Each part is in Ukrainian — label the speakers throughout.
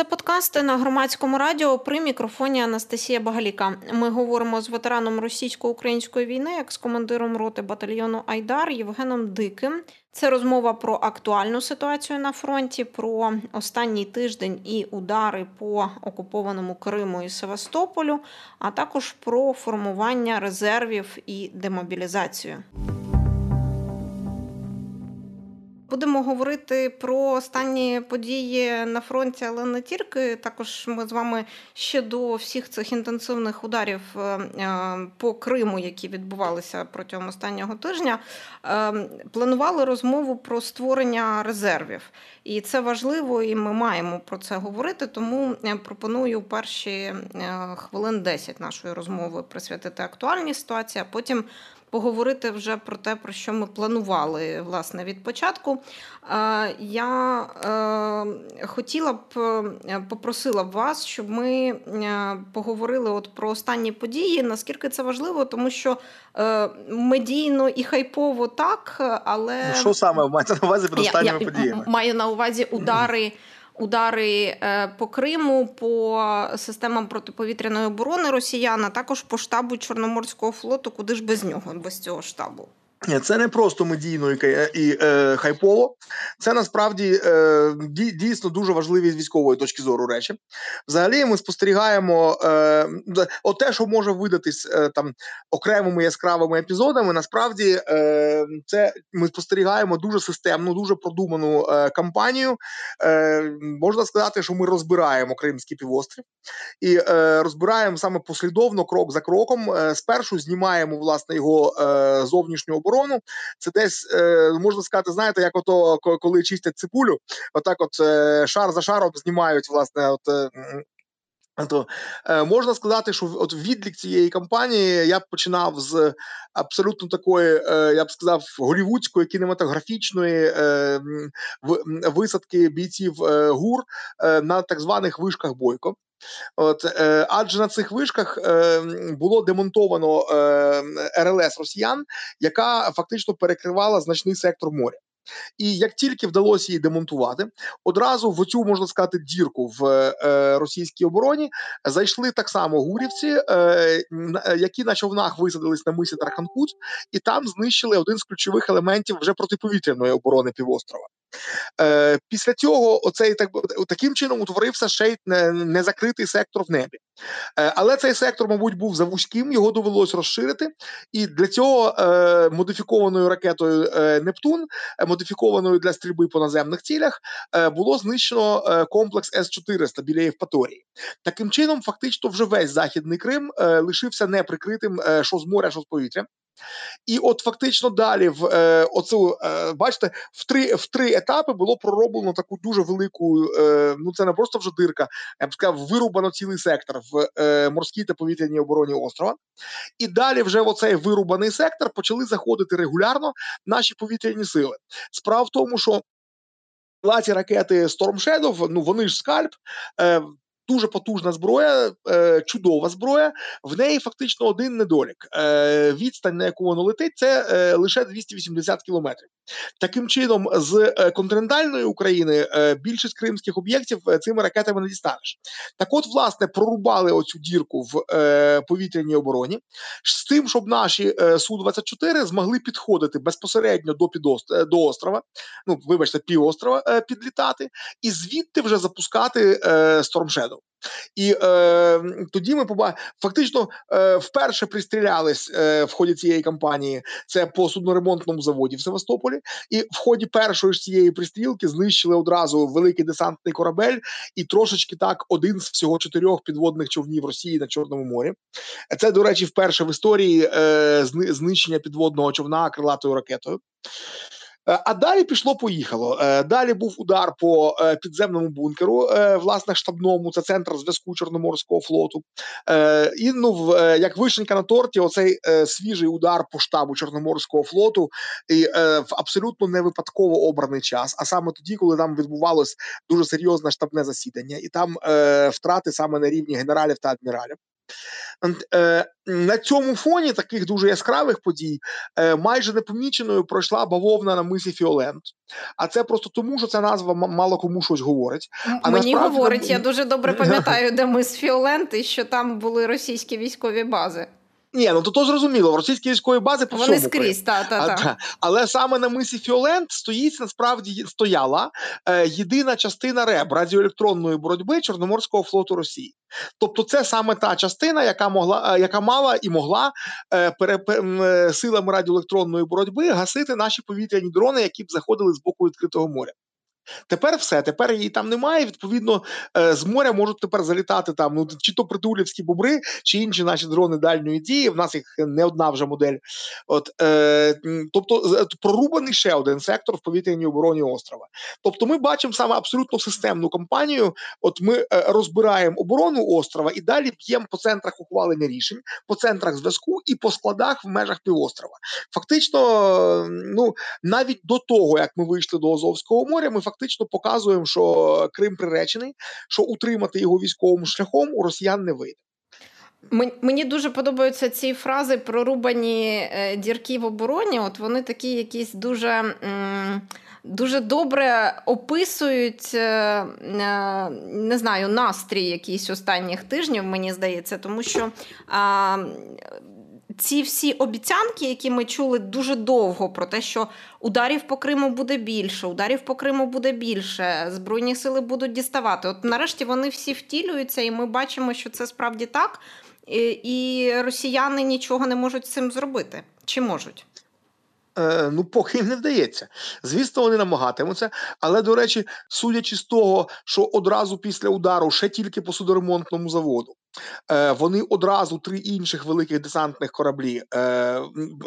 Speaker 1: Це подкасти на громадському радіо при мікрофоні Анастасія Багаліка. Ми говоримо з ветераном російсько-української війни, як з командиром роти батальйону Айдар Євгеном Диким. Це розмова про актуальну ситуацію на фронті, про останній тиждень і удари по окупованому Криму і Севастополю, а також про формування резервів і демобілізацію. Будемо говорити про останні події на фронті, але не тільки. Також ми з вами ще до всіх цих інтенсивних ударів е, е, по Криму, які відбувалися протягом останнього тижня, е, планували розмову про створення резервів. І це важливо, і ми маємо про це говорити. Тому пропоную перші хвилин 10 нашої розмови присвятити актуальній ситуації, а потім поговорити вже про те, про що ми планували власне від початку. Я е, хотіла б е, попросила б вас, щоб ми е, поговорили от про останні події. Наскільки це важливо, тому що медійно і хайпово так, але
Speaker 2: ну, що саме маєте на увазі під останніми
Speaker 1: я,
Speaker 2: подіями?
Speaker 1: Маю на увазі удари удари е, по Криму, по системам протиповітряної оборони росіян, а також по штабу Чорноморського флоту, куди ж без нього, без цього штабу.
Speaker 2: Це не просто медійно і, і е, хайпово, це насправді е, дійсно дуже важливі з військової точки зору речі. Взагалі, ми спостерігаємо е, от те, що може видатись е, там окремими яскравими епізодами. Насправді, е, це ми спостерігаємо дуже системну, дуже продуману е, кампанію. Е, Можна сказати, що ми розбираємо Кримський півострів і е, розбираємо саме послідовно, крок за кроком. Е, спершу знімаємо власне його е, зовнішню оборону. Це десь е, можна сказати, знаєте, як ото коли чистять цибулю, отак, от е, шар за шаром знімають власне. от е, то е, можна сказати, що от відлік цієї кампанії я б починав з абсолютно такої, е, я б сказав, голівудської кінематографічної е, висадки бійців е, гур е, на так званих вишках бойко. От, е, Адже на цих вишках е, було демонтовано е, РЛС Росіян, яка фактично перекривала значний сектор моря. І як тільки вдалося її демонтувати, одразу в цю можна сказати дірку в е, російській обороні зайшли так само гурівці, е, які на човнах висадились на мисі Тарханкут, і там знищили один з ключових елементів вже протиповітряної оборони півострова. Е, Після цього оцей так таким чином утворився ще й незакритий сектор в небі. Е, Але цей сектор, мабуть, був завузьким, його довелось розширити, і для цього е, модифікованою ракетою е, Нептун, е, модифікованою для стрільби по наземних цілях, е, було знищено е, комплекс С-400 біля Євпаторії. Таким чином, фактично, вже весь західний Крим лишився неприкритим що з моря, що з повітря. І от фактично далі, в е, оцю е, бачите, в три в три етапи було пророблено таку дуже велику. Е, ну це не просто вже дирка, я б сказав, вирубано цілий сектор в е, морській та повітряній обороні острова. І далі, вже в оцей вирубаний сектор почали заходити регулярно наші повітряні сили. Справа в тому, що ці ракети Storm Shadow, ну вони ж скальп. Е, дуже потужна зброя, е, чудова зброя. В неї фактично один недолік. Е, Відстань, на яку воно летить, це е, лише 280 кілометрів. Таким чином, з континентальної України більшість кримських об'єктів цими ракетами не дістанеш. Так, от, власне, прорубали оцю дірку в повітряній обороні з тим, щоб наші су 24 змогли підходити безпосередньо до підост... до острова, ну вибачте, півострова підлітати, і звідти вже запускати Storm Shadow. І е, тоді ми побачили, фактично е, вперше пристрілялись е, в ході цієї кампанії. Це по судноремонтному заводі в Севастополі, і в ході першої ж цієї пристрілки знищили одразу великий десантний корабель і трошечки так один з всього чотирьох підводних човнів Росії на Чорному морі. Це, до речі, вперше в історії е, знищення підводного човна крилатою ракетою. Е, а далі пішло-поїхало. Е, далі був удар по е, підземному бункеру, власне, штабному, це центр зв'язку Чорноморського флоту. І ну, як вишенька на торті, оцей свіжий удар по штабу Чорноморського флоту і в абсолютно не випадково обраний час. А саме тоді, коли там відбувалось дуже серйозне штабне засідання, і там втрати саме на рівні генералів та адміралів. Е, на цьому фоні таких дуже яскравих подій е, майже непоміченою пройшла бавовна на мисі Фіолент. А це просто тому, що ця назва мало кому щось говорить.
Speaker 1: А Мені говорить, там... я дуже добре пам'ятаю, де мис Фіолент, і що там були російські військові бази.
Speaker 2: Ні, ну то то зрозуміло, в російській військовій бази по
Speaker 1: Вони скрізь, та, та, та.
Speaker 2: та. Але саме на мисі Фіолент стоїть насправді стояла е, єдина частина РЕБ радіоелектронної боротьби Чорноморського флоту Росії. Тобто, це саме та частина, яка могла, е, яка мала і могла е, пере, е, силами радіоелектронної боротьби гасити наші повітряні дрони, які б заходили з боку відкритого моря. Тепер все, тепер її там немає. Відповідно, е, з моря можуть тепер залітати там ну чи то притулівські бобри, чи інші наші дрони дальньої дії. В нас їх не одна вже модель. От е, тобто, прорубаний ще один сектор в повітряній обороні острова. Тобто, ми бачимо саме абсолютно системну кампанію. От ми е, розбираємо оборону острова і далі б'ємо по центрах ухвалення рішень, по центрах зв'язку і по складах в межах півострова. Фактично, ну навіть до того як ми вийшли до Азовського моря, ми фактично показуємо, що Крим приречений, що утримати його військовим шляхом у росіян не вийде.
Speaker 1: Мені дуже подобаються ці фрази прорубані е, дірки в обороні. От вони такі якісь дуже. Дуже добре описують е, е, не знаю настрій якийсь останніх тижнів, мені здається, тому що ці всі обіцянки, які ми чули дуже довго, про те, що ударів по Криму буде більше, ударів по Криму буде більше, збройні сили будуть діставати. От нарешті вони всі втілюються, і ми бачимо, що це справді так, і росіяни нічого не можуть з цим зробити. Чи можуть?
Speaker 2: Е, ну, поки їм не вдається. Звісно, вони намагатимуться. Але, до речі, судячи з того, що одразу після удару ще тільки по судоремонтному заводу. Е, вони одразу три інших великих десантних кораблі е,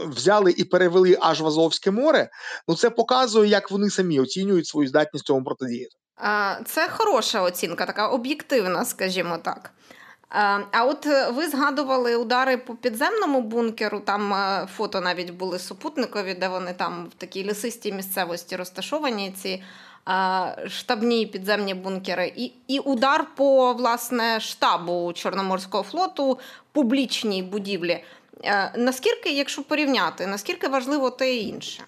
Speaker 2: взяли і перевели аж в Азовське море. Ну це показує, як вони самі оцінюють свою здатність цьому протидіяти.
Speaker 1: Це хороша оцінка, така об'єктивна, скажімо так. А от е, ви згадували удари по підземному бункеру. Там е, фото навіть були супутникові, де вони там в такій лісистій місцевості розташовані ці штабні підземні бункери, і і удар по власне штабу Чорноморського флоту публічній будівлі. Е, наскільки, якщо порівняти, наскільки важливо те і інше?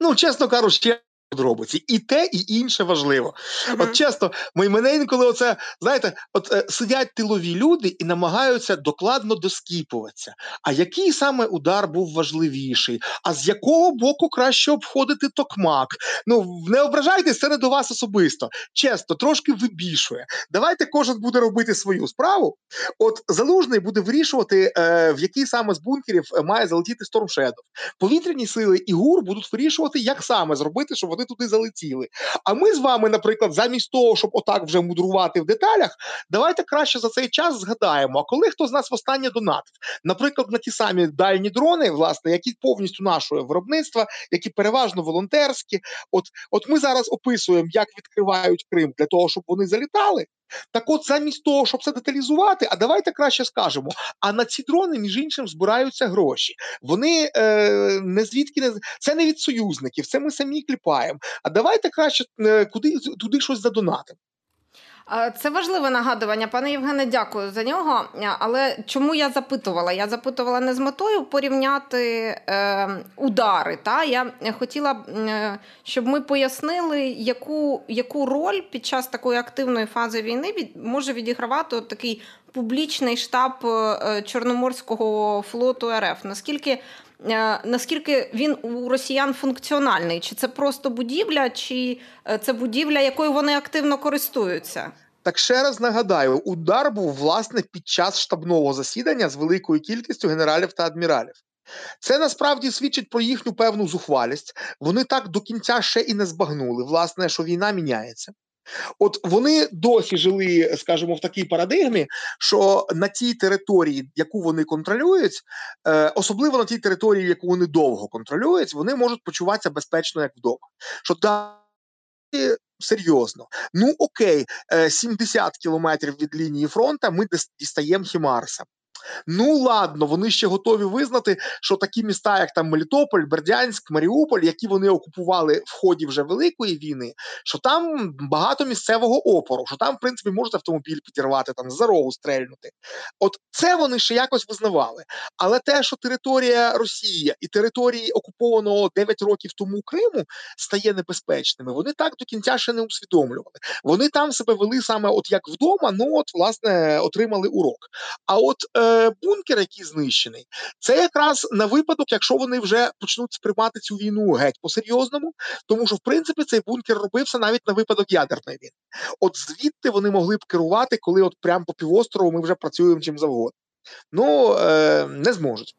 Speaker 2: Ну, чесно кажучи, подробиці, і те, і інше важливо. Uh-huh. От часто ми мене інколи оце знаєте, от е, сидять тилові люди і намагаються докладно доскіпуватися. А який саме удар був важливіший? А з якого боку краще обходити токмак? Ну не ображайтесь, це не до вас особисто. Чесно, трошки вибільшує. Давайте кожен буде робити свою справу. От залужний буде вирішувати, е, в який саме з бункерів е, має залетіти Storm Shadow. Повітряні сили і ГУР будуть вирішувати, як саме зробити, щоб вони туди залетіли. А ми з вами, наприклад, замість того, щоб отак вже мудрувати в деталях, давайте краще за цей час згадаємо. А коли хто з нас востаннє донатив, наприклад, на ті самі дальні дрони, власне, які повністю нашого виробництва, які переважно волонтерські, от, от ми зараз описуємо, як відкривають Крим для того, щоб вони залітали. Так от, замість того, щоб це деталізувати, а давайте краще скажемо: а на ці дрони, між іншим, збираються гроші. Вони е, не звідки не це не від союзників, це ми самі кліпаємо. А давайте краще е, куди туди щось задонатимо.
Speaker 1: Це важливе нагадування, пане Євгене, дякую за нього. Але чому я запитувала? Я запитувала не з метою порівняти е, удари. Та? Я хотіла, е, щоб ми пояснили, яку яку роль під час такої активної фази війни від, може відігравати такий публічний штаб е, Чорноморського флоту РФ. Наскільки Наскільки він у росіян функціональний? Чи це просто будівля, чи е, це будівля, якою вони активно користуються?
Speaker 2: Так ще раз нагадаю, удар був власне під час штабного засідання з великою кількістю генералів та адміралів. Це насправді свідчить про їхню певну зухвалість. Вони так до кінця ще і не збагнули, власне, що війна міняється. От вони досі жили, скажімо, в такій парадигмі, що на тій території, яку вони контролюють, е, особливо на тій території, яку вони довго контролюють, вони можуть почуватися безпечно як вдома. Що далі серйозно. Ну окей, 70 е, кілометрів від лінії фронту ми дістаємо Хімарса. Ну ладно, вони ще готові визнати, що такі міста, як там Мелітополь, Бердянськ, Маріуполь, які вони окупували в ході вже великої війни, що там багато місцевого опору, що там, в принципі, можуть автомобіль підірвати, там за рогу стрельнути. От це вони ще якось визнавали. Але те, що територія Росії і території окупованого 9 років тому Криму стає небезпечними, вони так до кінця ще не усвідомлювали. Вони там себе вели саме от як вдома, ну от власне отримали урок. А от е, бункер, який знищений, це якраз на випадок, якщо вони вже почнуть сприймати цю війну геть по-серйозному, тому що в принципі цей бункер робився навіть на випадок ядерної війни. От звідти вони могли б керувати, коли от прямо по півострову ми вже працюємо чим завгодно. Ну е, не зможуть.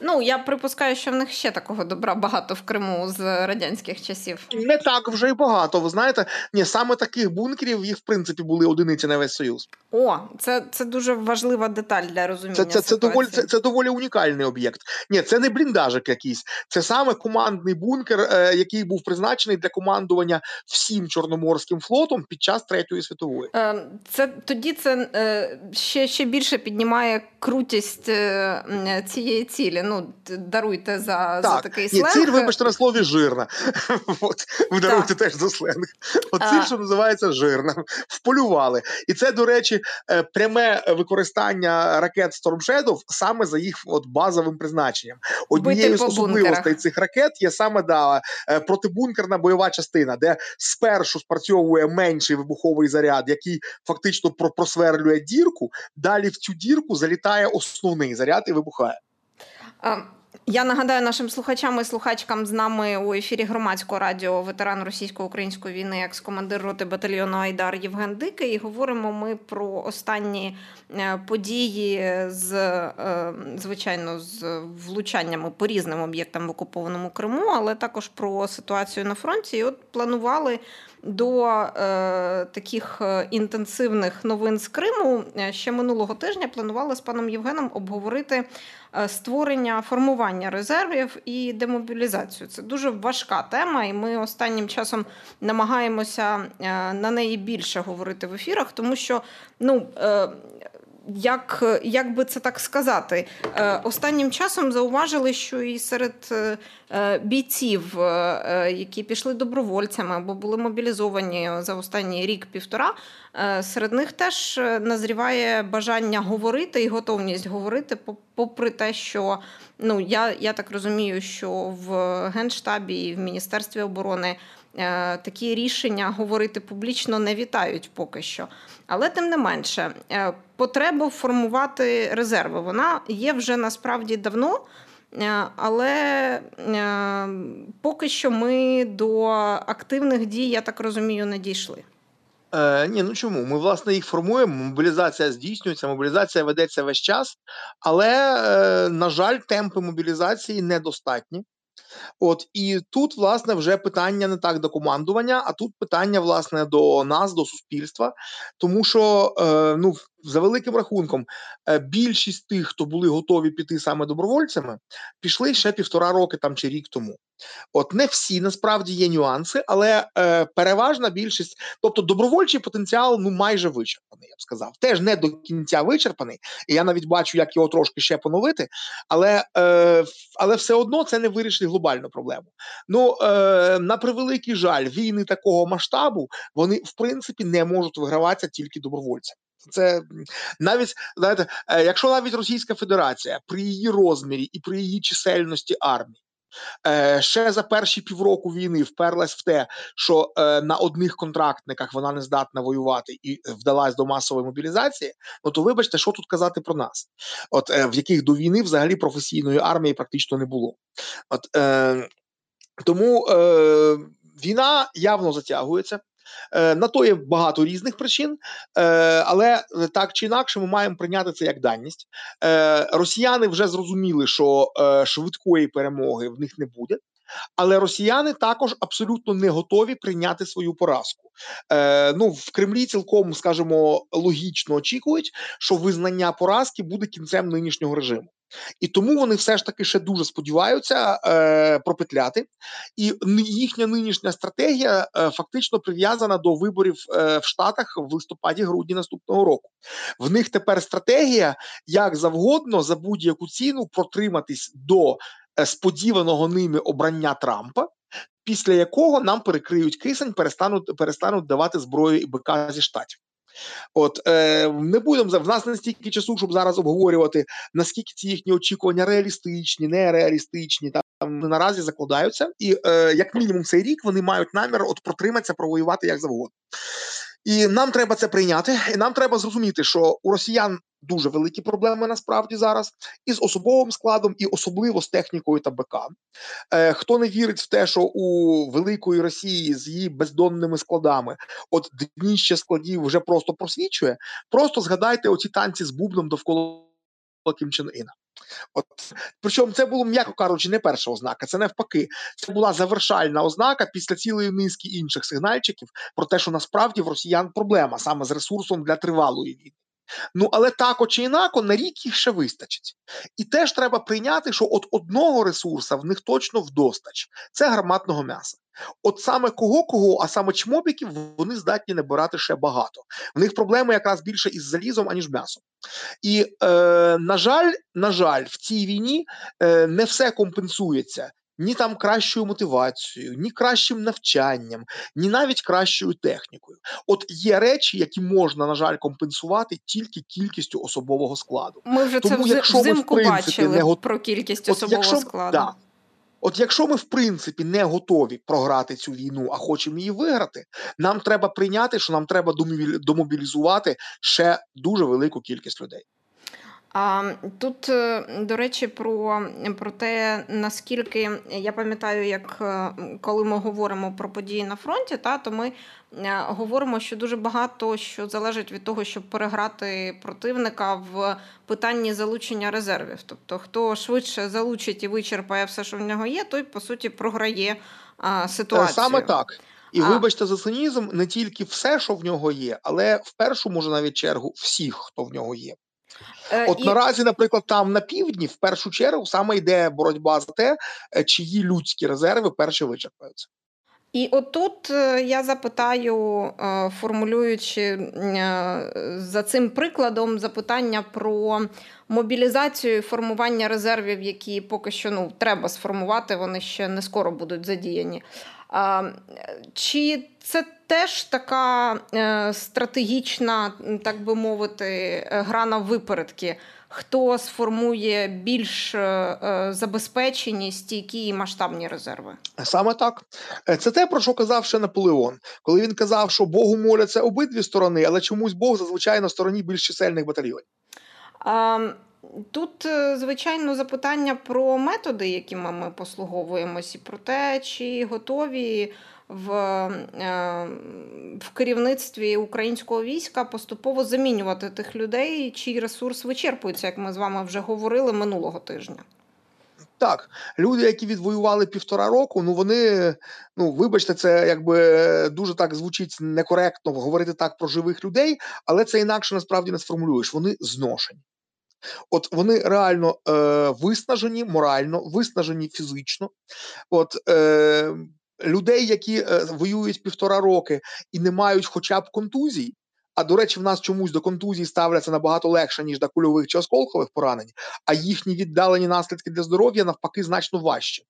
Speaker 1: Ну, я припускаю, що в них ще такого добра багато в Криму з радянських часів.
Speaker 2: Не так вже й багато. Ви знаєте, ні, саме таких бункерів їх в принципі були одиниці на весь союз.
Speaker 1: О, це це дуже важлива деталь для розуміння.
Speaker 2: Це це, це доволі
Speaker 1: це,
Speaker 2: це доволі унікальний об'єкт. Ні, це не бліндажик якийсь, це саме командний бункер, е, який був призначений для командування всім чорноморським флотом під час третьої світової.
Speaker 1: Е, це тоді це е, ще ще більше піднімає крутість е, цієї цілі ну даруйте за
Speaker 2: так.
Speaker 1: за такий сленг.
Speaker 2: Ні, ціль, вибачте на слові, жирна. От, ви даруйте теж за сленг. От ціль, що називається жирна. Вполювали. І це, до речі, е, пряме використання ракет Storm Shadow саме за їх от базовим призначенням. Однією з особливостей цих ракет є саме да, е, протибункерна бойова частина, де спершу спрацьовує менший вибуховий заряд, який фактично просверлює дірку. Далі в цю дірку залітає основний заряд і вибухає.
Speaker 1: Я нагадаю нашим слухачам і слухачкам з нами у ефірі громадського радіо ветеран російсько-української війни, екс-командир роти батальйону Айдар Євген Дикий. І говоримо ми про останні е, події з е, звичайно з влучаннями по різним об'єктам в окупованому Криму, але також про ситуацію на фронті. І От планували до е, таких е, інтенсивних новин з Криму е, ще минулого тижня планували з паном Євгеном обговорити створення формування резервів і демобілізацію. Це дуже важка тема, і ми останнім часом намагаємося на неї більше говорити в ефірах, тому що ну як як би це так сказати, е, останнім часом зауважили, що і серед е, е, бійців, які пішли добровольцями або були мобілізовані за останній рік-півтора, серед них теж назріває бажання говорити і готовність говорити, попри те, що ну я, я так розумію, що в Генштабі і в Міністерстві оборони. Такі рішення говорити публічно не вітають поки що. Але тим не менше, потреба формувати резерви. Вона є вже насправді давно. Е, але е, поки що ми до активних дій, я так розумію, не дійшли.
Speaker 2: Е, Ні, ну чому? Ми, власне, їх формуємо. Мобілізація здійснюється, мобілізація ведеться весь час, але, е, на жаль, темпи мобілізації недостатні. От і тут, власне, вже питання не так до командування, а тут питання, власне, до нас, до суспільства, тому що е, ну за великим рахунком, е, більшість тих, хто були готові піти саме добровольцями, пішли ще півтора роки там чи рік тому. От не всі насправді є нюанси, але е, переважна більшість, тобто добровольчий потенціал, ну майже вичерпаний, я б сказав. Теж не до кінця вичерпаний, і я навіть бачу, як його трошки ще поновити, але е, але все одно це не вирішить глобальну проблему. Ну е, на превеликий жаль, війни такого масштабу вони в принципі не можуть виграватися тільки добровольцями. Це навіть знаєте, е, якщо навіть Російська Федерація при її розмірі і при її чисельності армії е, ще за перші півроку війни вперлась в те, що е, на одних контрактниках вона не здатна воювати і вдалась до масової мобілізації, ну то вибачте, що тут казати про нас, от в яких до війни взагалі професійної армії практично не було. От е, тому е, війна явно затягується. Е, на то є багато різних причин, е, але так чи інакше ми маємо прийняти це як даність. Е, росіяни вже зрозуміли, що швидкої перемоги в них не буде. Але росіяни також абсолютно не готові прийняти свою поразку. Е, Ну в Кремлі цілком, скажімо, логічно очікують, що визнання поразки буде кінцем нинішнього режиму. І тому вони все ж таки ще дуже сподіваються е, пропетляти. І їхня нинішня стратегія е, фактично прив'язана до виборів е, в Штатах в листопаді-грудні наступного року. В них тепер стратегія як завгодно за будь-яку ціну протриматись до е, сподіваного ними обрання Трампа. Після якого нам перекриють кисень, перестануть перестануть давати зброю і БК зі штатів. От е, не будемо в нас не стільки часу, щоб зараз обговорювати наскільки ці їхні очікування реалістичні, нереалістичні. Там наразі закладаються, і е, як мінімум цей рік вони мають намір от протриматися, провоювати як завгодно. І нам треба це прийняти. І нам треба зрозуміти, що у росіян дуже великі проблеми насправді зараз із особовим складом, і особливо з технікою та БК. Е, Хто не вірить в те, що у великої Росії з її бездонними складами, от дніще складів вже просто просвічує. Просто згадайте оці танці з бубном довкола Кім Чен Іна. От причому це було, м'яко кажучи, не перша ознака, це навпаки. Це була завершальна ознака після цілої низки інших сигнальчиків про те, що насправді в росіян проблема саме з ресурсом для тривалої війни. Ну, але так чи інако, на рік їх ще вистачить. І теж треба прийняти, що от одного ресурса в них точно вдостач це гарматного м'яса. От саме кого кого, а саме чмобіків, вони здатні набирати ще багато. В них проблеми якраз більше із залізом, аніж м'ясом. І, е, на жаль, на жаль, в цій війні е, не все компенсується ні там кращою мотивацією, ні кращим навчанням, ні навіть кращою технікою. От є речі, які можна, на жаль, компенсувати тільки кількістю особового складу.
Speaker 1: Ми вже Тому, це якщо ми, в принципі, бачили не го... про кількість особового
Speaker 2: якщо,
Speaker 1: складу.
Speaker 2: Да. От якщо ми в принципі не готові програти цю війну, а хочемо її виграти, нам треба прийняти, що нам треба домобілізувати ще дуже велику кількість людей.
Speaker 1: А тут, е, до речі, про про те, наскільки я пам'ятаю, як е, коли ми говоримо про події на фронті, та то ми е, говоримо, що дуже багато що залежить від того, щоб переграти противника в питанні залучення резервів. Тобто, хто швидше залучить і вичерпає все, що в нього є, той по суті програє ситуацію.
Speaker 2: Саме так. І а. вибачте за цинізм, не тільки все, що в нього є, але в першу може навіть чергу всіх, хто в нього є. Е, От і... наразі, наприклад, там на півдні в першу чергу саме йде боротьба за те, е, чиї людські резерви перші вичерпаються.
Speaker 1: І отут е, я запитаю, формулюючи за цим прикладом запитання про мобілізацію і формування резервів, які поки що ну, треба сформувати, вони ще не скоро будуть задіяні. Чи це теж така е, стратегічна, так би мовити, е, гра на випередки? Хто сформує більш е, забезпечені, стійкі і масштабні резерви?
Speaker 2: Саме так. Це те, про що казав ще Наполеон, коли він казав, що Богу моляться обидві сторони, але чомусь Бог зазвичай на стороні більш чисельних батальйонів.
Speaker 1: Тут, звичайно, запитання про методи, якими ми послуговуємося, і про те, чи готові в е, в керівництві українського війська поступово замінювати тих людей, чий ресурс вичерпується, як ми з вами вже говорили минулого тижня.
Speaker 2: Так, люди, які відвоювали півтора року, ну вони, ну вибачте, це якби дуже так звучить некоректно говорити так про живих людей, але це інакше насправді не сформулюєш. Вони зношені. От вони реально е, виснажені морально, виснажені фізично. От е, людей, які е, воюють півтора роки і не мають хоча б контузій. А до речі, в нас чомусь до контузій ставляться набагато легше, ніж до кульових чи осколкових поранень, а їхні віддалені наслідки для здоров'я навпаки значно важче.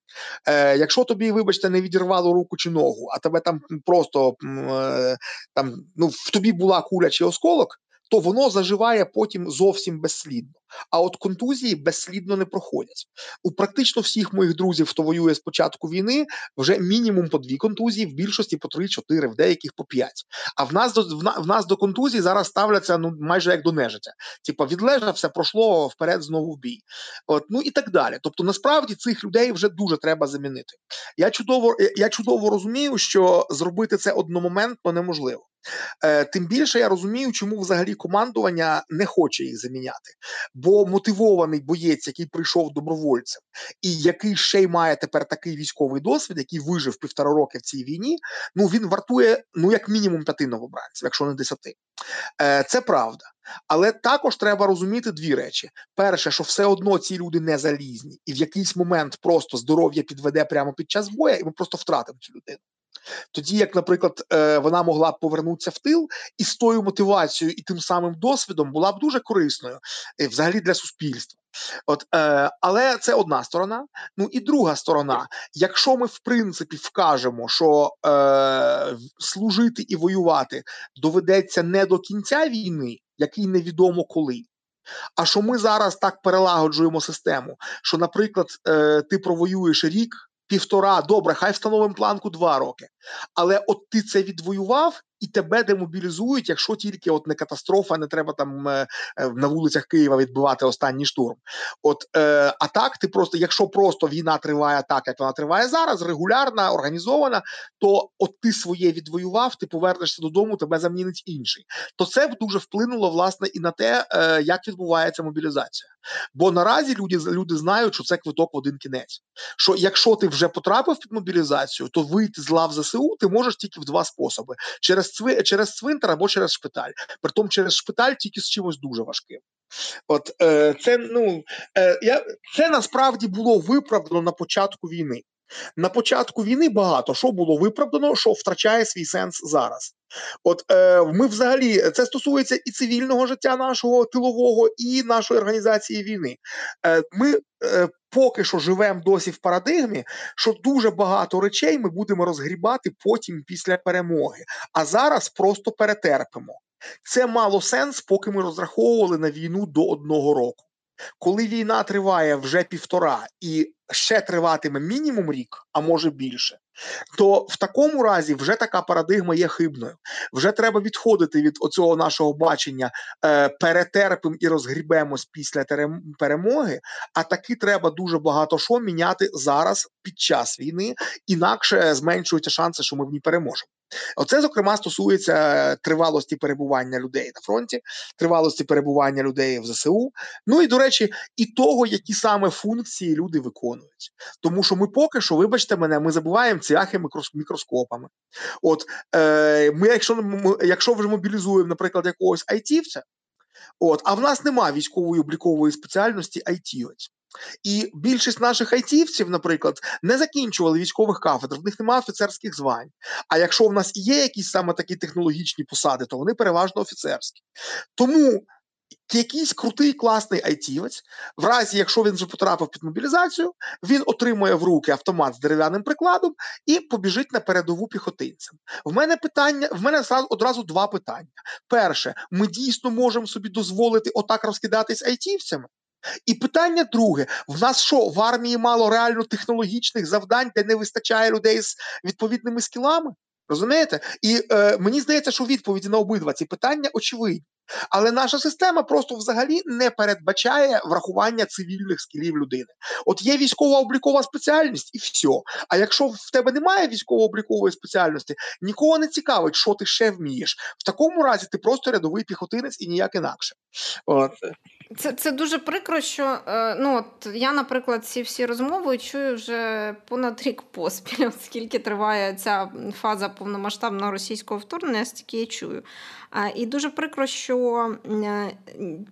Speaker 2: Е, Якщо тобі, вибачте, не відірвало руку чи ногу, а тебе там просто е, там ну в тобі була куля чи осколок, то воно заживає потім зовсім безслідно. А от контузії безслідно не проходять. У практично всіх моїх друзів, хто воює з початку війни, вже мінімум по дві контузії, в більшості по три-чотири, в деяких по п'ять. А в нас до в нас до контузії зараз ставляться ну майже як до нежиття. Типа відлежався, пройшло вперед знову в бій. От ну і так далі. Тобто, насправді цих людей вже дуже треба замінити. Я чудово, я чудово розумію, що зробити це одномоментно неможливо. Е, Тим більше я розумію, чому взагалі командування не хоче їх заміняти. Бо мотивований боєць, який прийшов добровольцем, і який ще й має тепер такий військовий досвід, який вижив півтора роки в цій війні. Ну він вартує ну як мінімум п'яти новобранців, якщо не десяти. Е, Це правда. Але також треба розуміти дві речі: перше, що все одно ці люди не залізні, і в якийсь момент просто здоров'я підведе прямо під час боя, і ми просто втратимо цю людину. Тоді, як, наприклад, е, вона могла б повернутися в тил і з тою мотивацією і тим самим досвідом була б дуже корисною е, взагалі для суспільства. От, е, але це одна сторона. Ну і друга сторона. Якщо ми в принципі вкажемо, що е, служити і воювати доведеться не до кінця війни, який невідомо коли. А що ми зараз так перелагоджуємо систему, що, наприклад, ти провоюєш рік, півтора, добре, хай встановимо планку два роки. Але от ти це відвоював, і тебе демобілізують, якщо тільки от не катастрофа, не треба там е, е, на вулицях Києва відбивати останній штурм. От е, а так, ти просто, якщо просто війна триває так, як вона триває зараз, регулярна, організована, то от ти своє відвоював, ти повернешся додому, тебе замінить інший. То це б дуже вплинуло власне і на те, е, як відбувається мобілізація. Бо наразі люди люди знають, що це квиток в один кінець. Що якщо ти вже потрапив під мобілізацію, то вийти з лав ЗСУ ти можеш тільки в два способи: через цви, через цвинтар або через шпиталь. Притом через шпиталь тільки з чимось дуже важким. От е, це ну е, я це насправді було виправдано на початку війни. На початку війни багато що було виправдано, що втрачає свій сенс зараз. От е, ми взагалі це стосується і цивільного життя нашого тилового, і нашої організації війни. Е, Ми е, поки що живемо досі в парадигмі, що дуже багато речей ми будемо розгрібати потім після перемоги, а зараз просто перетерпимо. Це мало сенс, поки ми розраховували на війну до одного року. Коли війна триває вже півтора і ще триватиме мінімум рік, а може більше, то в такому разі вже така парадигма є хибною. Вже треба відходити від оцього нашого бачення е, перетерпим і розгрібемось після перемоги. А таки треба дуже багато що міняти зараз під час війни, інакше зменшуються шанси, що ми в ній переможемо. Оце, зокрема, стосується тривалості перебування людей на фронті, тривалості перебування людей в ЗСУ. Ну і до речі, і того, які саме функції люди виконують. Тому що ми поки що, вибачте мене, ми забуваємо цвяхи мікроскопами. От е, ми, якщо якщо вже мобілізуємо, наприклад, якогось айтівця, от, а в нас немає військової облікової спеціальності айтівець. І більшість наших айтівців, наприклад, не закінчували військових кафедр, в них немає офіцерських звань. А якщо в нас є якісь саме такі технологічні посади, то вони переважно офіцерські. Тому якийсь крутий класний айтівець, в разі, якщо він вже потрапив під мобілізацію, він отримує в руки автомат з дерев'яним прикладом і побіжить на передову піхотинцем. В мене питання, в мене одразу два питання. Перше, ми дійсно можемо собі дозволити отак розкидатись айтівцями. І питання друге: в нас що в армії мало реально технологічних завдань, де не вистачає людей з відповідними скілами? Розумієте? І е, мені здається, що відповіді на обидва ці питання очевидні. Але наша система просто взагалі не передбачає врахування цивільних скілів людини. От є військова облікова спеціальність, і все. А якщо в тебе немає військово-облікової спеціальності, нікого не цікавить, що ти ще вмієш. В такому разі ти просто рядовий піхотинець і ніяк інакше. От.
Speaker 1: Це це дуже прикро, що е, ну от я, наприклад, ці всі розмови чую вже понад рік поспіль, оскільки триває ця фаза повномасштабного російського вторгнення, стільки я чую. І дуже прикро, що е,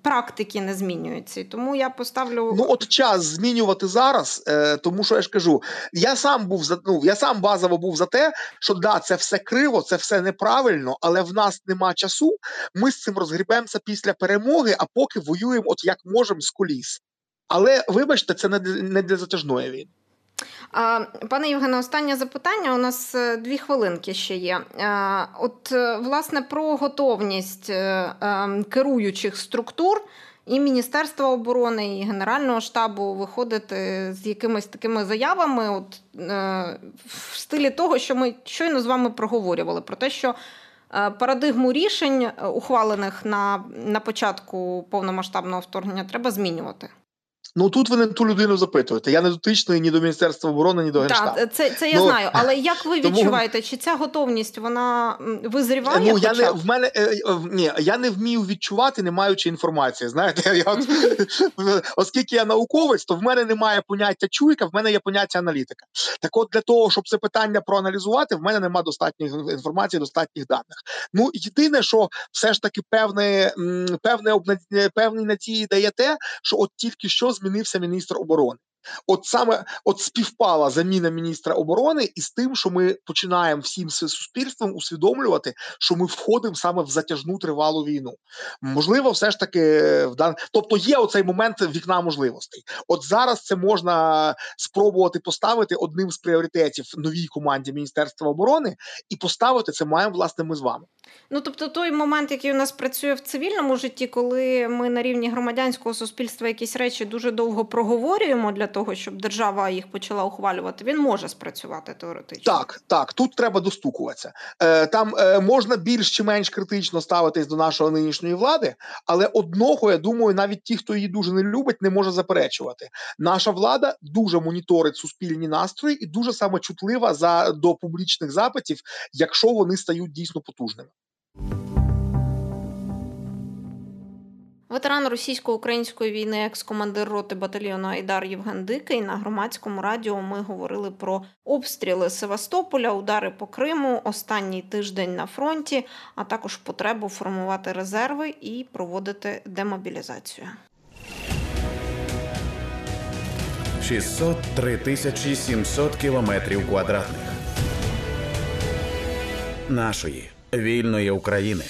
Speaker 1: практики не змінюються. Тому я поставлю.
Speaker 2: Ну, от час змінювати зараз, е, тому що я ж кажу, я сам був за ну, я сам базово був за те, що да, це все криво, це все неправильно, але в нас нема часу. Ми з цим розгрібемося після перемоги, а поки воюємо, от як можемо з коліс. Але вибачте, це не для, затяжної війни.
Speaker 1: Пане Євгене, останнє запитання. У нас е, дві хвилинки ще є. От, е, власне, про готовність е, керуючих структур і Міністерства оборони, і Генерального штабу виходити з якимись такими заявами, от в стилі того, що ми щойно з вами проговорювали, про те, що. Парадигму рішень, ухвалених на на початку повномасштабного вторгнення, треба змінювати.
Speaker 2: Ну тут ви не ту людину запитуєте. Я не дотичний ні до Міністерства оборони, ні до Генштабу.
Speaker 1: Так, це, це я
Speaker 2: Ну,
Speaker 1: знаю. Але як ви
Speaker 2: тому-
Speaker 1: відчуваєте, чи ця готовність вона визріває?
Speaker 2: Ну я
Speaker 1: хоча
Speaker 2: не в мене е, е, ні, я не вмію відчувати, не маючи інформації. Знаєте, я от, оскільки я науковець, то в мене немає поняття чуйка, в мене є поняття аналітика. Так, от для того, щоб це питання проаналізувати, в мене немає достатньої інформації, достатніх даних. Ну єдине, що все ж таки певне певне певні надії дає те, що от тільки що змінився міністр оборони. От саме от співпала заміна міністра оборони із тим, що ми починаємо всім суспільством усвідомлювати, що ми входимо саме в затяжну тривалу війну. Можливо, все ж таки в дан... тобто є оцей момент вікна можливостей. От зараз це можна спробувати поставити одним з пріоритетів новій команді Міністерства оборони, і поставити це маємо власне ми з вами.
Speaker 1: Ну тобто той момент, який у нас працює в цивільному житті, коли ми на рівні громадянського суспільства якісь речі дуже довго проговорюємо для того, щоб держава їх почала ухвалювати, він може спрацювати теоретично.
Speaker 2: Так, так, тут треба достукуватися. Е, там е, можна більш чи менш критично ставитись до нашої нинішньої влади, але одного, я думаю, навіть ті, хто її дуже не любить, не може заперечувати. Наша влада дуже моніторить суспільні настрої і дуже саме чутлива за до публічних запитів, якщо вони стають дійсно потужними.
Speaker 1: Ветеран російсько-української війни, екс-командир роти батальйону Айдар Євген Дикий. На громадському радіо ми говорили про обстріли Севастополя, удари по Криму, останній тиждень на фронті, а також потребу формувати резерви і проводити демобілізацію.
Speaker 3: 603 тисячі 700 кілометрів квадратних нашої вільної України.